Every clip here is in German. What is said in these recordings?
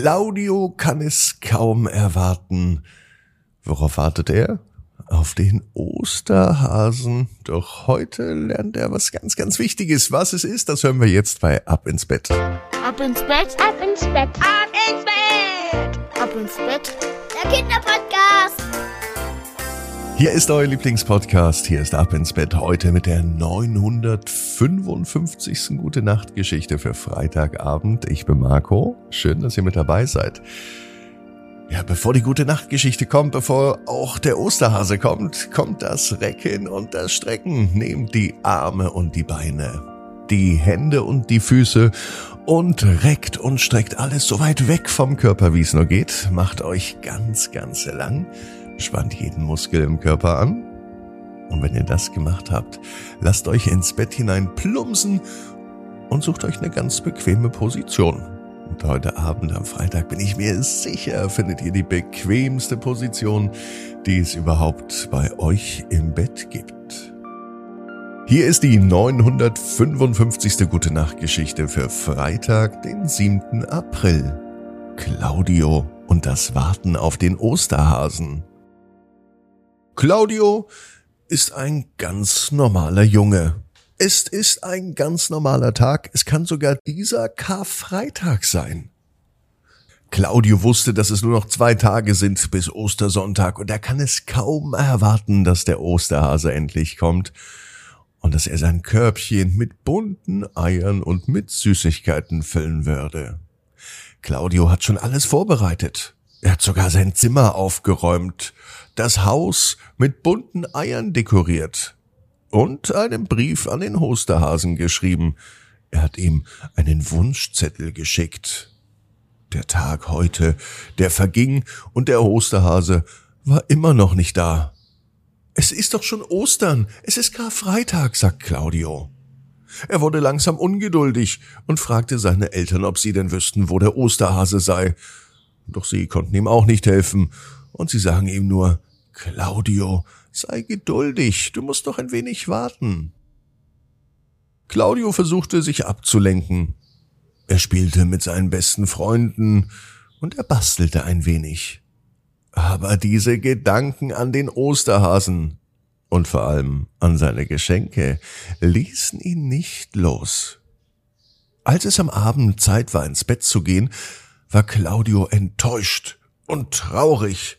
Claudio kann es kaum erwarten. Worauf wartet er? Auf den Osterhasen. Doch heute lernt er was ganz, ganz Wichtiges. Was es ist, das hören wir jetzt bei Ab ins Bett. Ab ins Bett, ab ins Bett, ab ins Bett, ab ins Bett. Der Kinderpodcast. Hier ist euer Lieblingspodcast. Hier ist Ab ins Bett heute mit der 955. Gute Nacht Geschichte für Freitagabend. Ich bin Marco. Schön, dass ihr mit dabei seid. Ja, bevor die gute Nachtgeschichte kommt, bevor auch der Osterhase kommt, kommt das Recken und das Strecken. Nehmt die Arme und die Beine, die Hände und die Füße und reckt und streckt alles so weit weg vom Körper, wie es nur geht. Macht euch ganz, ganz lang, spannt jeden Muskel im Körper an. Und wenn ihr das gemacht habt, lasst euch ins Bett hinein plumpsen und sucht euch eine ganz bequeme Position. Und heute Abend am Freitag bin ich mir sicher, findet ihr die bequemste Position, die es überhaupt bei euch im Bett gibt. Hier ist die 955. Gute Nacht Geschichte für Freitag, den 7. April. Claudio und das Warten auf den Osterhasen. Claudio ist ein ganz normaler Junge. Es ist ein ganz normaler Tag. Es kann sogar dieser Karfreitag sein. Claudio wusste, dass es nur noch zwei Tage sind bis Ostersonntag und er kann es kaum erwarten, dass der Osterhase endlich kommt und dass er sein Körbchen mit bunten Eiern und mit Süßigkeiten füllen würde. Claudio hat schon alles vorbereitet. Er hat sogar sein Zimmer aufgeräumt, das Haus mit bunten Eiern dekoriert und einen Brief an den Osterhasen geschrieben. Er hat ihm einen Wunschzettel geschickt. Der Tag heute, der verging und der Osterhase war immer noch nicht da. Es ist doch schon Ostern, es ist Karfreitag, sagt Claudio. Er wurde langsam ungeduldig und fragte seine Eltern, ob sie denn wüssten, wo der Osterhase sei. Doch sie konnten ihm auch nicht helfen, und sie sagen ihm nur, Claudio, sei geduldig, du musst noch ein wenig warten. Claudio versuchte sich abzulenken. Er spielte mit seinen besten Freunden und er bastelte ein wenig. Aber diese Gedanken an den Osterhasen und vor allem an seine Geschenke ließen ihn nicht los. Als es am Abend Zeit war, ins Bett zu gehen, war Claudio enttäuscht und traurig.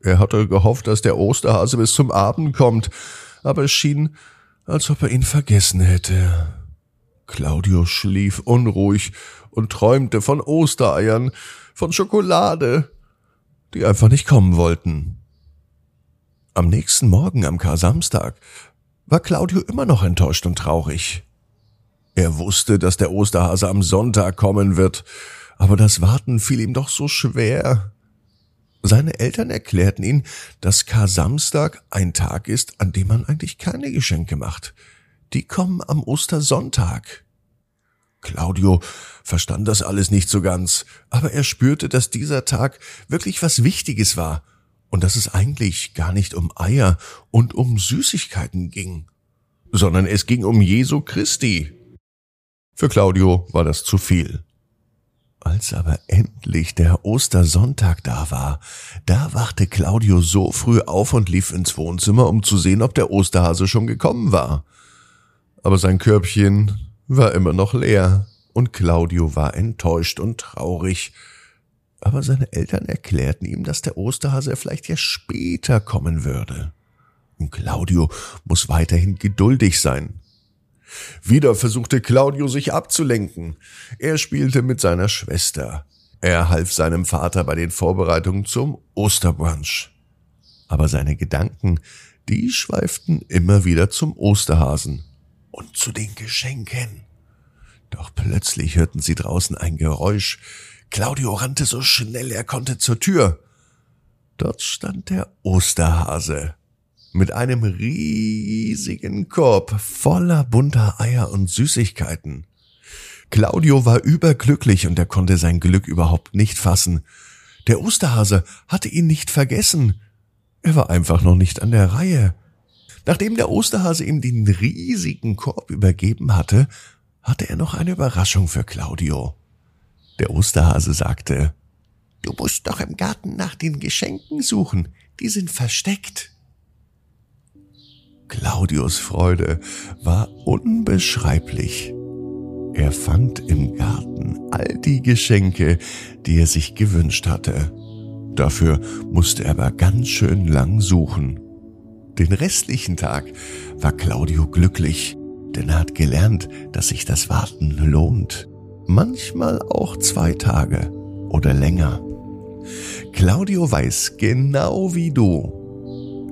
Er hatte gehofft, dass der Osterhase bis zum Abend kommt, aber es schien, als ob er ihn vergessen hätte. Claudio schlief unruhig und träumte von Ostereiern, von Schokolade, die einfach nicht kommen wollten. Am nächsten Morgen, am Kar-Samstag, war Claudio immer noch enttäuscht und traurig. Er wusste, dass der Osterhase am Sonntag kommen wird, aber das Warten fiel ihm doch so schwer. Seine Eltern erklärten ihn, dass Kar-Samstag ein Tag ist, an dem man eigentlich keine Geschenke macht. Die kommen am Ostersonntag. Claudio verstand das alles nicht so ganz, aber er spürte, dass dieser Tag wirklich was Wichtiges war und dass es eigentlich gar nicht um Eier und um Süßigkeiten ging, sondern es ging um Jesu Christi. Für Claudio war das zu viel. Als aber endlich der Ostersonntag da war, da wachte Claudio so früh auf und lief ins Wohnzimmer, um zu sehen, ob der Osterhase schon gekommen war. Aber sein Körbchen war immer noch leer, und Claudio war enttäuscht und traurig. Aber seine Eltern erklärten ihm, dass der Osterhase vielleicht ja später kommen würde. Und Claudio muss weiterhin geduldig sein. Wieder versuchte Claudio sich abzulenken. Er spielte mit seiner Schwester. Er half seinem Vater bei den Vorbereitungen zum Osterbrunch. Aber seine Gedanken, die schweiften immer wieder zum Osterhasen und zu den Geschenken. Doch plötzlich hörten sie draußen ein Geräusch. Claudio rannte so schnell er konnte zur Tür. Dort stand der Osterhase mit einem riesigen Korb voller bunter Eier und Süßigkeiten. Claudio war überglücklich und er konnte sein Glück überhaupt nicht fassen. Der Osterhase hatte ihn nicht vergessen. Er war einfach noch nicht an der Reihe. Nachdem der Osterhase ihm den riesigen Korb übergeben hatte, hatte er noch eine Überraschung für Claudio. Der Osterhase sagte, Du musst doch im Garten nach den Geschenken suchen. Die sind versteckt. Claudius Freude war unbeschreiblich. Er fand im Garten all die Geschenke, die er sich gewünscht hatte. Dafür musste er aber ganz schön lang suchen. Den restlichen Tag war Claudio glücklich, denn er hat gelernt, dass sich das Warten lohnt. Manchmal auch zwei Tage oder länger. Claudio weiß genau wie du.